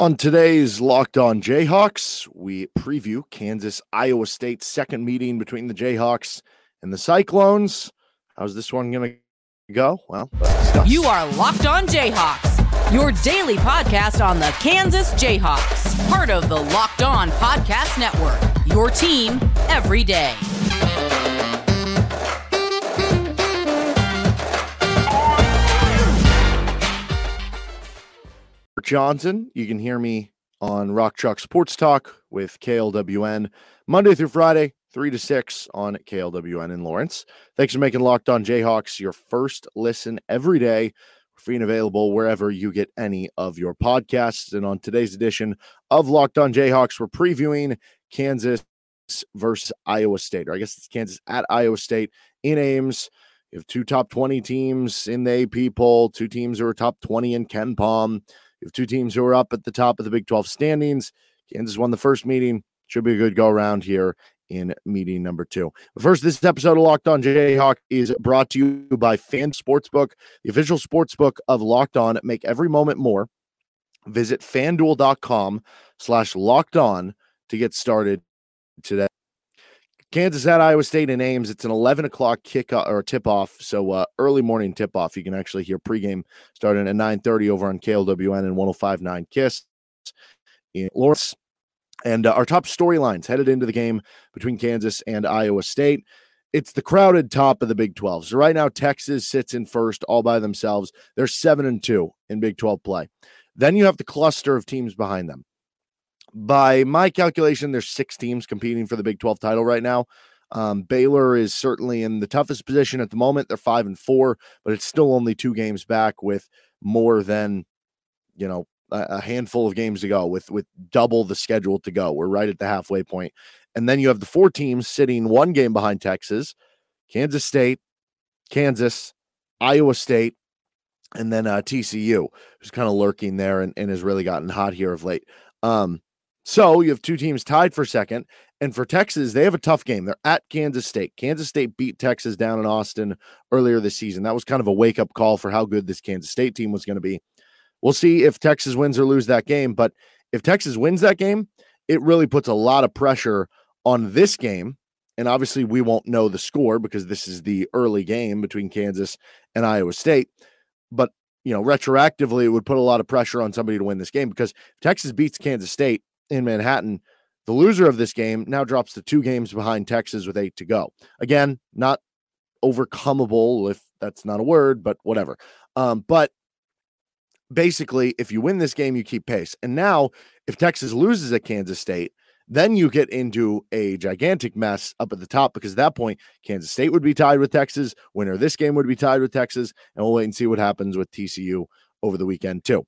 On today's Locked On Jayhawks, we preview Kansas Iowa State's second meeting between the Jayhawks and the Cyclones. How's this one going to go? Well, you are Locked On Jayhawks, your daily podcast on the Kansas Jayhawks, part of the Locked On Podcast Network. Your team every day. Johnson. You can hear me on Rock Chalk Sports Talk with KLWN Monday through Friday, 3 to 6 on KLWN in Lawrence. Thanks for making Locked On Jayhawks your first listen every day. Free and available wherever you get any of your podcasts. And on today's edition of Locked On Jayhawks, we're previewing Kansas versus Iowa State, or I guess it's Kansas at Iowa State in Ames. You have two top 20 teams in the AP poll, two teams who are top 20 in KenPom. You have two teams who are up at the top of the Big 12 standings. Kansas won the first meeting. Should be a good go around here in meeting number two. But first, this episode of Locked On Jayhawk is brought to you by Fan Sportsbook, the official sportsbook of Locked On. Make every moment more. Visit fanduel.com slash locked on to get started today. Kansas at Iowa State in Ames. It's an 11 o'clock kick or tip off. So uh, early morning tip off. You can actually hear pregame starting at 9:30 over on KLWN and 105.9 Kiss in Lawrence. And uh, our top storylines headed into the game between Kansas and Iowa State. It's the crowded top of the Big 12. So right now, Texas sits in first all by themselves. They're seven and two in Big 12 play. Then you have the cluster of teams behind them by my calculation, there's six teams competing for the Big 12 title right now. Um, Baylor is certainly in the toughest position at the moment. They're five and four, but it's still only two games back with more than, you know, a, handful of games to go with with double the schedule to go. We're right at the halfway point. And then you have the four teams sitting one game behind Texas, Kansas State, Kansas, Iowa State, and then uh, TCU, who's kind of lurking there and, and has really gotten hot here of late. Um, so you have two teams tied for second. And for Texas, they have a tough game. They're at Kansas State. Kansas State beat Texas down in Austin earlier this season. That was kind of a wake up call for how good this Kansas State team was going to be. We'll see if Texas wins or lose that game. But if Texas wins that game, it really puts a lot of pressure on this game. And obviously, we won't know the score because this is the early game between Kansas and Iowa State. But, you know, retroactively, it would put a lot of pressure on somebody to win this game because Texas beats Kansas State in Manhattan. The loser of this game now drops to two games behind Texas with eight to go. Again, not overcomable, if that's not a word, but whatever. Um, but basically, if you win this game, you keep pace. And now, if Texas loses at Kansas State, then you get into a gigantic mess up at the top because at that point, Kansas State would be tied with Texas. Winner of this game would be tied with Texas. And we'll wait and see what happens with TCU over the weekend, too.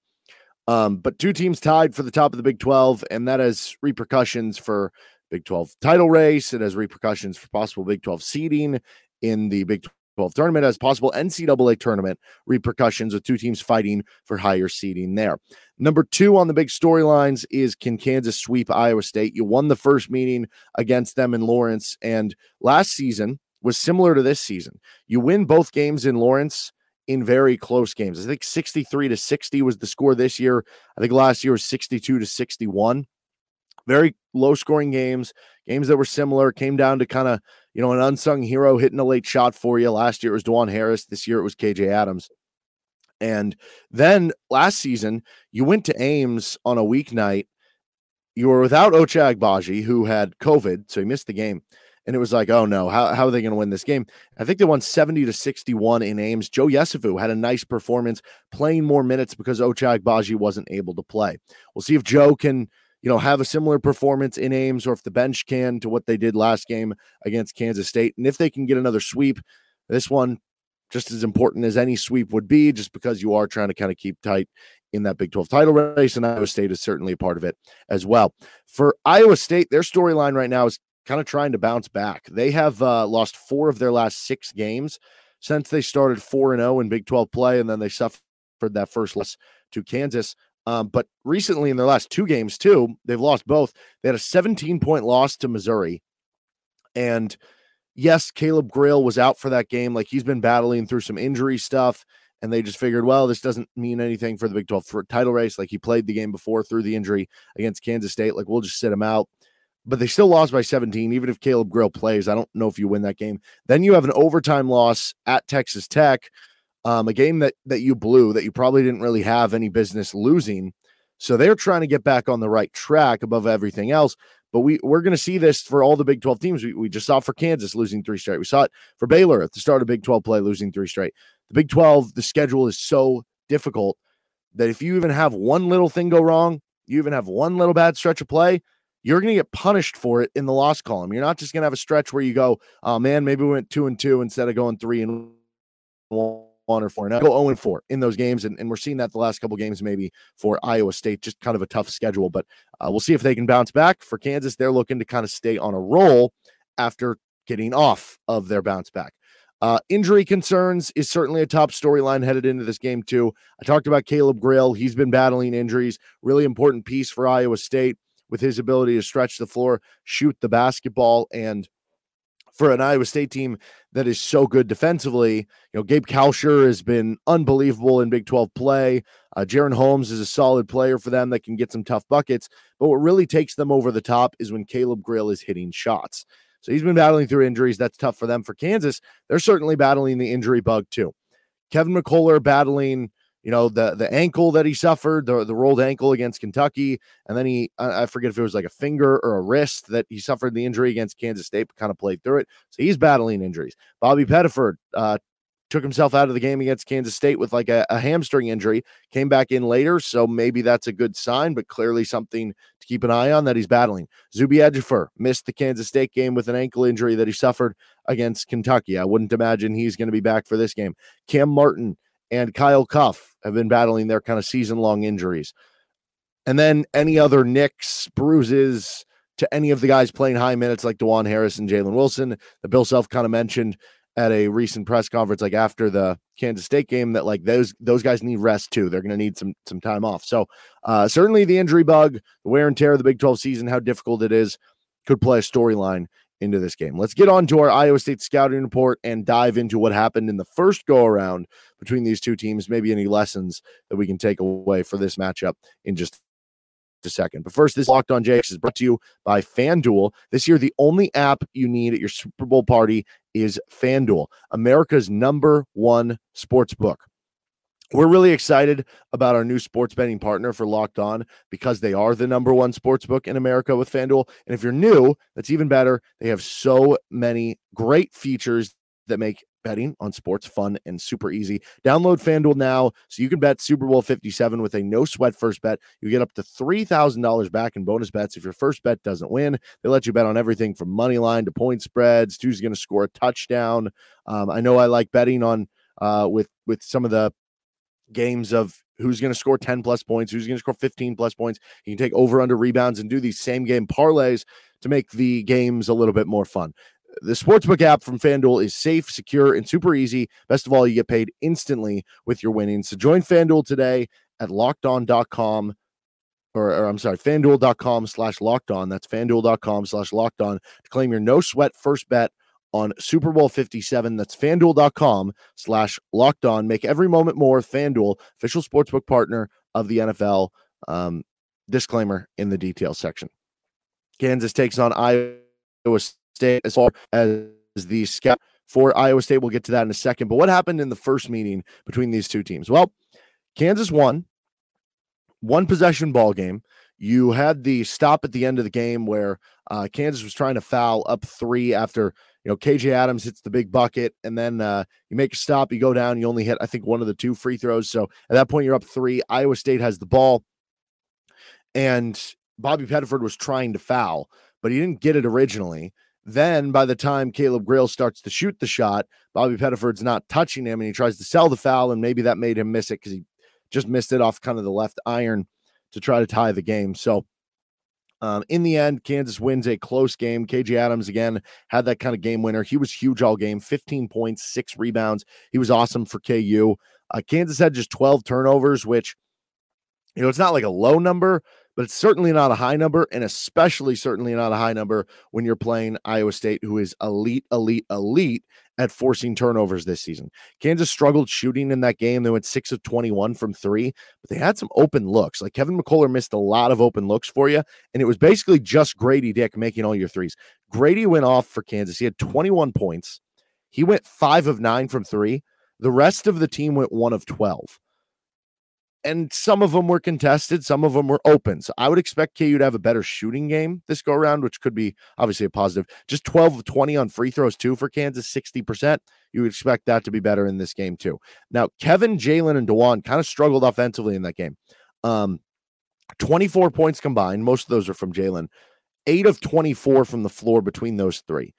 Um, but two teams tied for the top of the Big 12, and that has repercussions for Big 12 title race. It has repercussions for possible Big 12 seeding in the Big 12 tournament, as possible NCAA tournament repercussions with two teams fighting for higher seeding there. Number two on the big storylines is can Kansas sweep Iowa State? You won the first meeting against them in Lawrence, and last season was similar to this season. You win both games in Lawrence in very close games. I think 63 to 60 was the score this year. I think last year was 62 to 61. Very low scoring games, games that were similar, came down to kind of, you know, an unsung hero hitting a late shot for you. Last year it was Dajuan Harris. This year it was KJ Adams. And then last season, you went to Ames on a weeknight. You were without Ochai Agbaji, who had COVID, so he missed the game and it was like, oh no, how, how are they going to win this game? I think they won 70 to 61 in Ames. Joe Yesufu had a nice performance, playing more minutes because Ochai Agbaji wasn't able to play. We'll see if Joe can, you know, have a similar performance in Ames or if the bench can to what they did last game against Kansas State. And if they can get another sweep, this one just as important as any sweep would be, just because you are trying to kind of keep tight in that Big 12 title race, and Iowa State is certainly a part of it as well. For Iowa State, their storyline right now is kind of trying to bounce back. They have uh, lost four of their last six games since they started 4 and 0 in Big 12 play, and then they suffered that first loss to Kansas. Um, but recently, in their last two games, too, they've lost both. They had a 17 point loss to Missouri. And yes, Caleb Grill was out for that game. Like he's been battling through some injury stuff and they just figured, well, this doesn't mean anything for the Big 12 title race. Like he played the game before through the injury against Kansas State. Like we'll just sit him out. But they still lost by 17. Even if Caleb Grill plays, I don't know if you win that game. Then you have an overtime loss at Texas Tech, um, a game that that you blew that you probably didn't really have any business losing. So they're trying to get back on the right track above everything else. But we we're going to see this for all the Big 12 teams. We, we just saw for Kansas losing three straight. We saw it for Baylor at the start of Big 12 play losing three straight. The Big 12, the schedule is so difficult that if you even have one little thing go wrong, you even have one little bad stretch of play, you're going to get punished for it in the loss column. You're not just going to have a stretch where you go, oh man, maybe we went two and two instead of going three and one or four. Now go 0 and 4 in those games. And, and we're seeing that the last couple games, maybe for Iowa State, just kind of a tough schedule. But uh, we'll see if they can bounce back. For Kansas, they're looking to kind of stay on a roll after getting off of their bounce back. Uh, injury concerns is certainly a top storyline headed into this game, too. I talked about Caleb Grill. He's been battling injuries, really important piece for Iowa State with his ability to stretch the floor, shoot the basketball, and for an Iowa State team that is so good defensively. You know, Gabe Kalscheur has been unbelievable in Big 12 play. Uh, Jaren Holmes is a solid player for them that can get some tough buckets. But what really takes them over the top is when Caleb Grill is hitting shots. So he's been battling through injuries. That's tough for them. For Kansas, they're certainly battling the injury bug too. Kevin McCullar battling you know the the ankle that he suffered the, the rolled ankle against kentucky and then he I, forget if it was like a finger or a wrist that he suffered the injury against kansas state but kind of played through it. So he's battling injuries. Bobby pettiford uh, took himself out of the game against kansas state with like a, a, hamstring injury came back in later so maybe that's a good sign but clearly something to keep an eye on that he's battling. Zuby ejiofor missed the kansas state game with an ankle injury that he suffered against kentucky. I wouldn't imagine he's going to be back for this game. Cam martin and Kyle Cuffe have been battling their kind of season long injuries. And then any other nicks, bruises to any of the guys playing high minutes like Dajuan Harris and Jalen Wilson that Bill Self kind of mentioned at a recent press conference, like after the Kansas State game, that like those those guys need rest too. They're going to need some some time off. So uh, certainly the injury bug, the wear and tear of the Big 12 season, how difficult it is, could play a storyline into this game. Let's get on to our Iowa State scouting report and dive into what happened in the first go around between these two teams, maybe any lessons that we can take away for this matchup in just a second. But first, this Locked On Jayhawks is brought to you by FanDuel. This year, the only app you need at your Super Bowl party is FanDuel, America's number one sports book. We're really excited about our new sports betting partner for Locked On because they are the number one sports book in America with FanDuel. And if you're new, that's even better. They have so many great features that make betting on sports fun and super easy. Download FanDuel now so you can bet Super Bowl 57 with a no sweat first bet. You get up to $3,000 back in bonus bets if your first bet doesn't win. They let you bet on everything from money line to point spreads, who's going to score a touchdown. Um, I know I like betting on uh, with with some of the games of who's going to score 10 plus points, who's going to score 15 plus points. You can take over under rebounds and do these same game parlays to make the games a little bit more fun. The Sportsbook app from FanDuel is safe, secure, and super easy. Best of all, you get paid instantly with your winnings. So join FanDuel today at lockedon.com or, or, I'm sorry, fanduel.com slash locked on. That's fanduel.com slash locked on to claim your no sweat first bet on Super Bowl 57. That's fanduel.com slash locked on. Make every moment more. Fanduel, official sportsbook partner of the NFL. Um, disclaimer in the details section. Kansas takes on Iowa State as far as the scout for Iowa State. We'll get to that in a second. But what happened in the first meeting between these two teams? Well, Kansas won one possession ball game. You had the stop at the end of the game where uh, Kansas was trying to foul up three after you know, KJ Adams hits the big bucket, and then uh, you make a stop, you go down, you only hit, I think, one of the two free throws. So at that point, you're up three. Iowa State has the ball, and Bobby Pettiford was trying to foul, but he didn't get it originally. Then by the time Caleb Grill starts to shoot the shot, Bobby Pettiford's not touching him, and he tries to sell the foul, and maybe that made him miss it because he just missed it off kind of the left iron to try to tie the game. So um, in the end, Kansas wins a close game. KJ Adams again had that kind of game winner. He was huge all game 15 points, six rebounds. He was awesome for KU. Uh, Kansas had just 12 turnovers, which, you know, it's not like a low number, but it's certainly not a high number, and especially certainly not a high number when you're playing Iowa State, who is elite, elite, elite at forcing turnovers this season. Kansas struggled shooting in that game. They went six of 21 from three, but they had some open looks. Like Kevin McCullar missed a lot of open looks for you, and it was basically just Grady Dick making all your threes. Grady went off for Kansas. He had 21 points. He went five of nine from three. The rest of the team went one of 12 and some of them were contested, some of them were open. So I would expect KU to have a better shooting game this go around, which could be obviously a positive. Just 12 of 20 on free throws, too, for Kansas, 60%. You would expect that to be better in this game, too. Now, Kevin, Jalen, and Dajuan kind of struggled offensively in that game. Um, 24 points combined. Most of those are from Jalen. Eight of 24 from the floor between those three.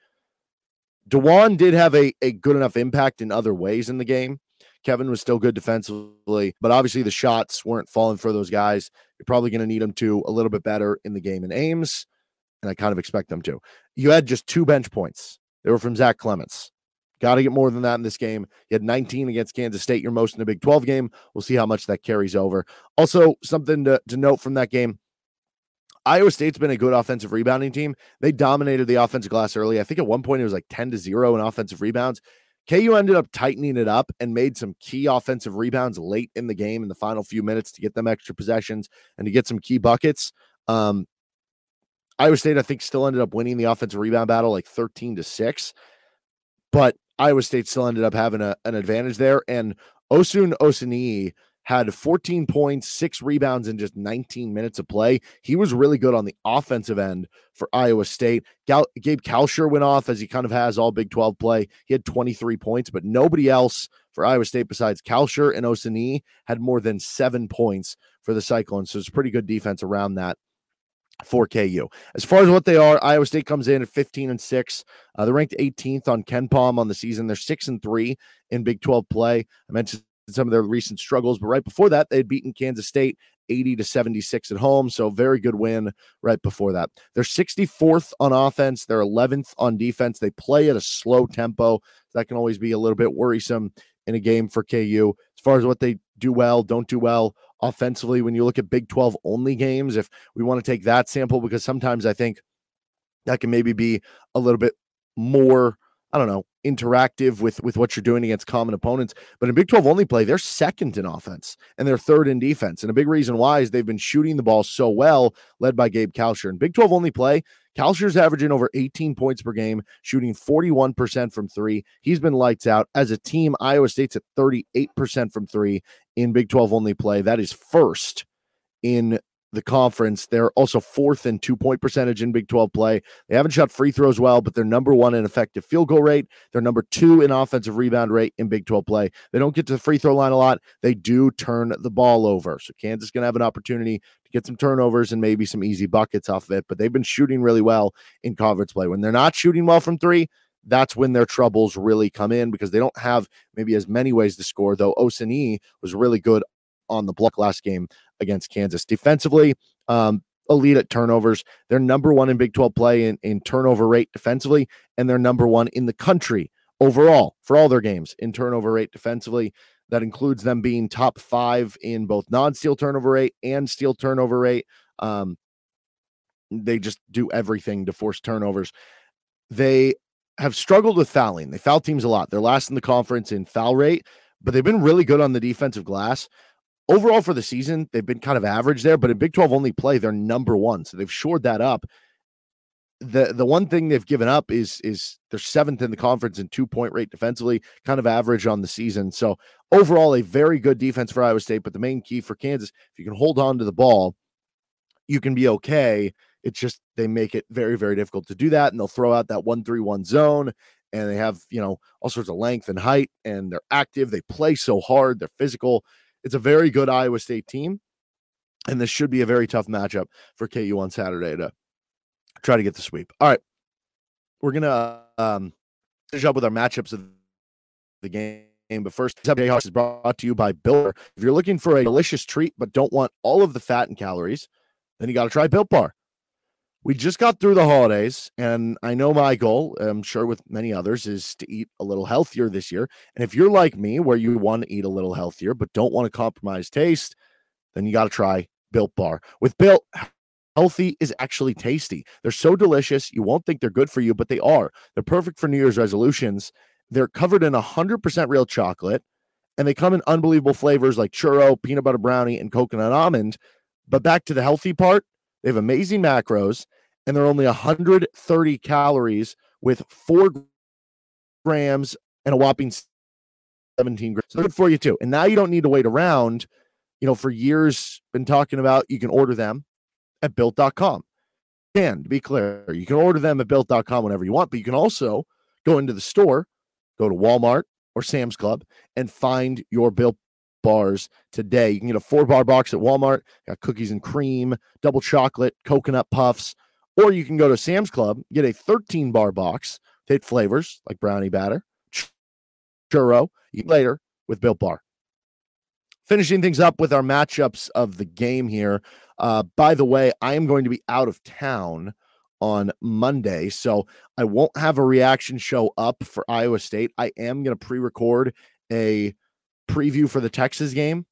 Dajuan did have a, a good enough impact in other ways in the game. Kevin was still good defensively, but obviously the shots weren't falling for those guys. You're probably going to need them to a little bit better in the game in Ames, and I kind of expect them to. You had just two bench points. They were from Zach Clemence. Got to get more than that in this game. You had 19 against Kansas State, your most in a Big 12 game. We'll see how much that carries over. Also, something to, to note from that game Iowa State's been a good offensive rebounding team. They dominated the offensive glass early. I think at one point it was like 10 to 0 in offensive rebounds. KU ended up tightening it up and made some key offensive rebounds late in the game in the final few minutes to get them extra possessions and to get some key buckets. Um, Iowa State, I think, still ended up winning the offensive rebound battle like 13 to 6. But Iowa State still ended up having a, an advantage there. And Osun Osunniyi had 14 points, six rebounds in just 19 minutes of play. He was really good on the offensive end for Iowa State. Gal- Gabe Kalscheur went off as he kind of has all Big 12 play. He had 23 points, but nobody else for Iowa State besides Kalscheur and Osunniyi had more than seven points for the Cyclones. So it's pretty good defense around that for KU. As far as what they are, Iowa State comes in at 15 and 6. Uh, they're ranked 18th on KenPom on the season. They're 6 and 3 in Big 12 play. I mentioned some of their recent struggles. But right before that, they had beaten Kansas State 80 to 76 at home. So very good win right before that. They're 64th on offense. They're 11th on defense. They play at a slow tempo. That can always be a little bit worrisome in a game for KU. As far as what they do well, don't do well offensively, when you look at Big 12 only games, if we want to take that sample, because sometimes I think that can maybe be a little bit more I don't know, interactive with with what you're doing against common opponents. But in Big 12 only play, they're second in offense and they're third in defense. And a big reason why is they've been shooting the ball so well, led by Gabe Kalscheur. In Big 12 only play, Kalscheur's averaging over 18 points per game, shooting 41% from three. He's been lights out. As a team, Iowa State's at 38% from three in Big 12 only play. That is first in the conference. They're also fourth in two point percentage in Big 12 play. They haven't shot free throws well, but they're number one in effective field goal rate. They're number two in offensive rebound rate in Big 12 play. They don't get to the free throw line a lot. They do turn the ball over. So Kansas is going to have an opportunity to get some turnovers and maybe some easy buckets off of it, but they've been shooting really well in conference play. When they're not shooting well from three, that's when their troubles really come in because they don't have maybe as many ways to score, though Osunniyi was really good on the block last game against Kansas. Defensively, um, elite at turnovers. They're number one in Big 12 play in, in turnover rate defensively, and they're number one in the country overall for all their games in turnover rate defensively. That includes them being top five in both non steal turnover rate and steal turnover rate. Um, they just do everything to force turnovers. They have struggled with fouling. They foul teams a lot. They're last in the conference in foul rate, but they've been really good on the defensive glass overall for the season, they've been kind of average there, but in Big 12 only play, they're number one. So they've shored that up. The the one thing they've given up is is they're seventh in the conference in two point rate defensively, kind of average on the season. So overall, a very good defense for Iowa State. But the main key for Kansas, if you can hold on to the ball, you can be okay. It's just they make it very, very difficult to do that. And they'll throw out that one three one zone and they have, you know, all sorts of length and height, and they're active. They play so hard, they're physical. It's a very good Iowa State team. And this should be a very tough matchup for KU on Saturday to try to get the sweep. All right. We're going to um, finish up with our matchups of the game. But first, Jayhawks is brought to you by Built Bar. If you're looking for a delicious treat but don't want all of the fat and calories, then you got to try Built Bar. We just got through the holidays, and I know my goal, I'm sure with many others, is to eat a little healthier this year. And if you're like me, where you want to eat a little healthier but don't want to compromise taste, then you got to try Built Bar. With Built, healthy is actually tasty. They're so delicious, you won't think they're good for you, but they are. They're perfect for New Year's resolutions. They're covered in 100% real chocolate and they come in unbelievable flavors like churro, peanut butter brownie, and coconut almond. But back to the healthy part, they have amazing macros and they're only 130 calories with four grams and a whopping 17 grams. So good for you too. And now you don't need to wait around. You know, for years, been talking about you can order them at built.com. And to be clear, you can order them at built.com whenever you want, but you can also go into the store, go to Walmart or Sam's Club, and find your built bars today. You can get a four bar box at Walmart, got cookies and cream, double chocolate, coconut puffs, or you can go to Sam's Club, get a 13 bar box, hit flavors like brownie batter, churro, later with Built Bar. Finishing things up with our matchups of the game here. Uh, by the way, I am going to be out of town on Monday, so I won't have a reaction show up for Iowa State. I am going to pre record a preview for the Texas game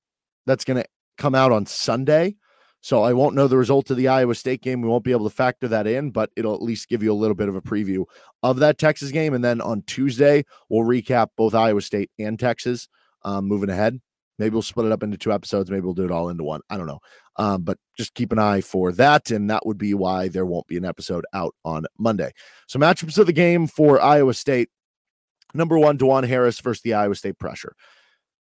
that's going to come out on Sunday. So I won't know the result of the Iowa State game. We won't be able to factor that in, but it'll at least give you a little bit of a preview of that Texas game. And then on Tuesday, we'll recap both Iowa State and Texas um, moving ahead. Maybe we'll split it up into two episodes. Maybe we'll do it all into one. I don't know. Um, but just keep an eye for that. And that would be why there won't be an episode out on Monday. So, matchups of the game for Iowa State. Number one, Dajuan Harris versus the Iowa State pressure.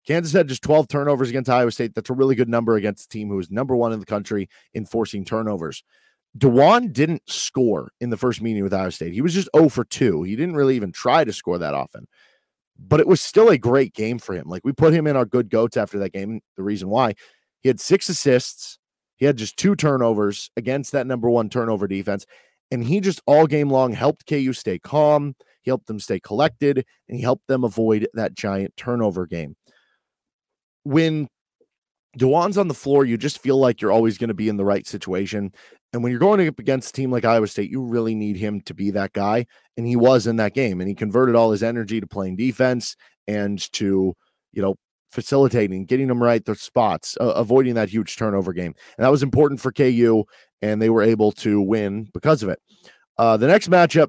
Kansas had just 12 turnovers against Iowa State. That's a really good number against a team who is number one in the country in forcing turnovers. Dajuan didn't score in the first meeting with Iowa State. He was just 0 for 2. He didn't really even try to score that often. But it was still a great game for him. Like we put him in our good goats after that game. The reason why he had six assists, he had just two turnovers against that number one turnover defense. And he just all game long helped KU stay calm. He helped them stay collected and he helped them avoid that giant turnover game when Dajuan's on the floor, you just feel like you're always going to be in the right situation. And when you're going up against a team like Iowa State, you really need him to be that guy. And he was in that game. And he converted all his energy to playing defense and to, you know, facilitating, getting them right their spots, uh, avoiding that huge turnover game. And that was important for KU. And they were able to win because of it. Uh, the next matchup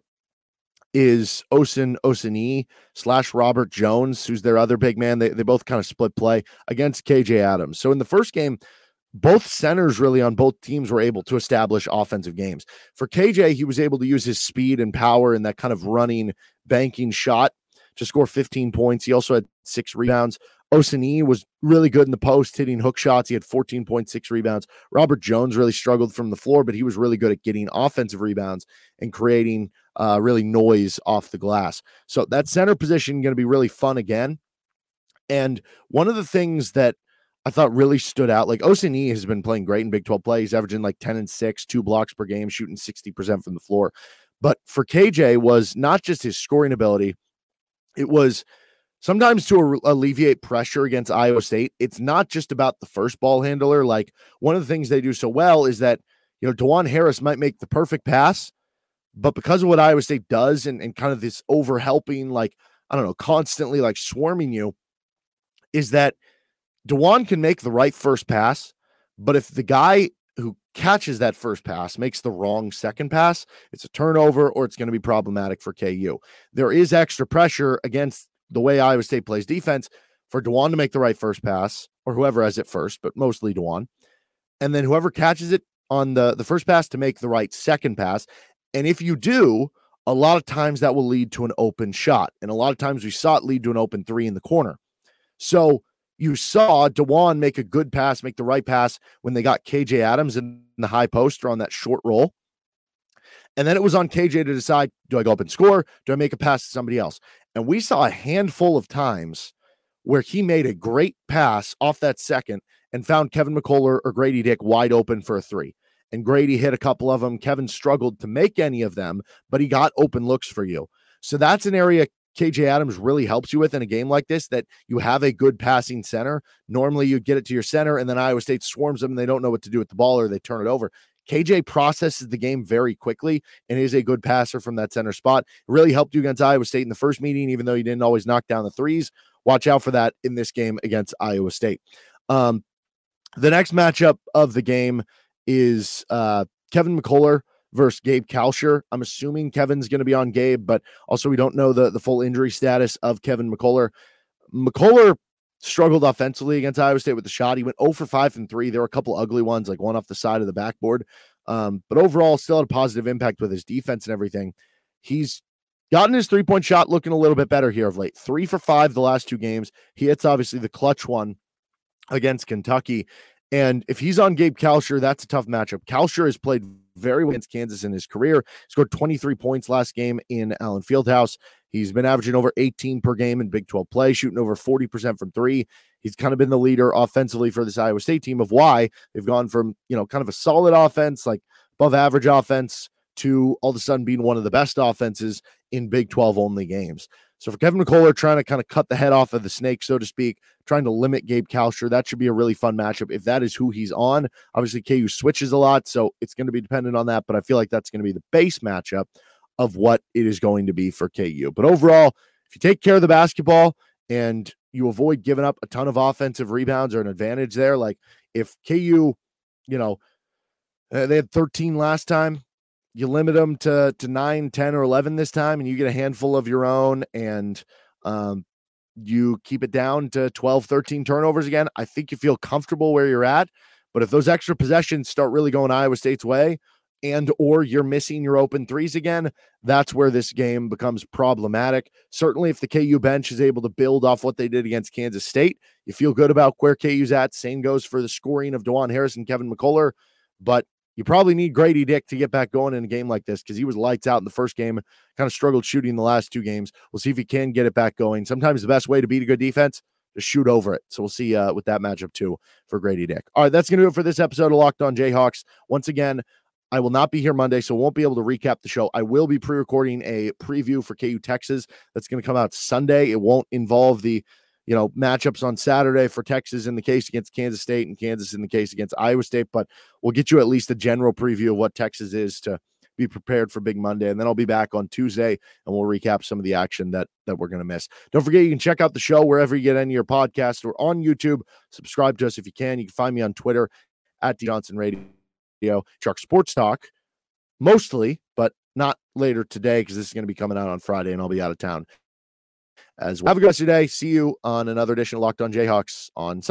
is Osun Osunniyi slash Robert Jones, who's their other big man. They, they both kind of split play against KJ Adams. So in the first game, both centers really on both teams were able to establish offensive games. For KJ, he was able to use his speed and power and that kind of running, banking shot to score 15 points. He also had six rebounds. Osunniyi was really good in the post, hitting hook shots. He had 14.6 rebounds. Robert Jones really struggled from the floor, but he was really good at getting offensive rebounds and creating uh, really noise off the glass. So that center position going to be really fun again. And one of the things that I thought really stood out, like Osunniyi has been playing great in Big 12 play. He's averaging like 10 and 6, two blocks per game, shooting 60% from the floor. But for KJ was not just his scoring ability, it was – sometimes to alleviate pressure against Iowa State, it's not just about the first ball handler. Like one of the things they do so well is that, you know, Dajuan Harris might make the perfect pass, but because of what Iowa State does and, and kind of this over helping, like, I don't know, constantly like swarming you, is that Dajuan can make the right first pass, but if the guy who catches that first pass makes the wrong second pass, it's a turnover or it's going to be problematic for KU. There is extra pressure against the way Iowa State plays defense for Dajuan to make the right first pass or whoever has it first, but mostly Dajuan. And then whoever catches it on the, the first pass to make the right second pass. And if you do, a lot of times that will lead to an open shot. And a lot of times we saw it lead to an open three in the corner. So you saw Dajuan make a good pass, make the right pass when they got KJ Adams in the high post or on that short roll. And then it was on KJ to decide do I go up and score? Do I make a pass to somebody else? And we saw a handful of times where he made a great pass off that second and found Kevin McCullar or Grady Dick wide open for a three. And Grady hit a couple of them. Kevin struggled to make any of them, but he got open looks for you. So that's an area KJ Adams really helps you with in a game like this that you have a good passing center. Normally you get it to your center and then Iowa State swarms them and they don't know what to do with the ball or they turn it over. KJ processes the game very quickly and is a good passer from that center spot. It really helped you against Iowa State in the first meeting, even though you didn't always knock down the threes. Watch out for that in this game against Iowa State. Um, the next matchup of the game is uh, Kevin McCullar versus Gabe Kalscheur. I'm assuming Kevin's going to be on Gabe, but also we don't know the, the full injury status of Kevin McCullar. McCullar struggled offensively against Iowa State with the shot. He went 0 for 5 and 3. There were a couple ugly ones, like one off the side of the backboard. Um, but overall, still had a positive impact with his defense and everything. He's gotten his three point shot looking a little bit better here of late. Three for five the last two games. He hits obviously the clutch one against Kentucky. And if he's on Gabe Kalscheur, that's a tough matchup. Kalscheur has played very well against Kansas in his career. Scored 23 points last game in Allen Fieldhouse. He's been averaging over 18 per game in Big 12 play, shooting over 40% from three. He's kind of been the leader offensively for this Iowa State team of why they've gone from, you know, kind of a solid offense, like above average offense, to all of a sudden being one of the best offenses in Big 12 only games. So for Kevin McCullar trying to kind of cut the head off of the snake, so to speak, trying to limit Gabe Kalscheur, that should be a really fun matchup if that is who he's on. Obviously, KU switches a lot, so it's going to be dependent on that, but I feel like that's going to be the base matchup of what it is going to be for KU. But overall, if you take care of the basketball and you avoid giving up a ton of offensive rebounds or an advantage there, like if KU, you know, uh, they had 13 last time, you limit them to to 9 10 or 11 this time and you get a handful of your own and um, you keep it down to 12 13 turnovers again i think you feel comfortable where you're at but if those extra possessions start really going iowa state's way and or you're missing your open threes again that's where this game becomes problematic. Certainly if the ku bench is able to build off what they did against kansas state you feel good about where ku's at. Same goes for the scoring of Dajuan harris and kevin mccullar but you probably need Grady Dick to get back going in a game like this because he was lights out in the first game, kind of struggled shooting the last two games. We'll see if he can get it back going. Sometimes the best way to beat a good defense is shoot over it. So we'll see uh, with that matchup too for Grady Dick. All right, that's going to do it for this episode of Locked On Jayhawks. Once again, I will not be here Monday, so won't be able to recap the show. I will be pre-recording a preview for KU Texas that's going to come out Sunday. It won't involve the you know, matchups on Saturday for Texas in the case against Kansas State and Kansas in the case against Iowa State. But we'll get you at least a general preview of what Texas is to be prepared for Big Monday. And then I'll be back on Tuesday and we'll recap some of the action that that we're going to miss. Don't forget you can check out the show wherever you get any of your podcasts or on YouTube. Subscribe to us if you can. You can find me on Twitter at D Johnson Radio, Chuck Sports Talk, mostly, but not later today because this is going to be coming out on Friday and I'll be out of town as well. Have a good rest of your day. See you on another edition of Locked On Jayhawks on Sunday.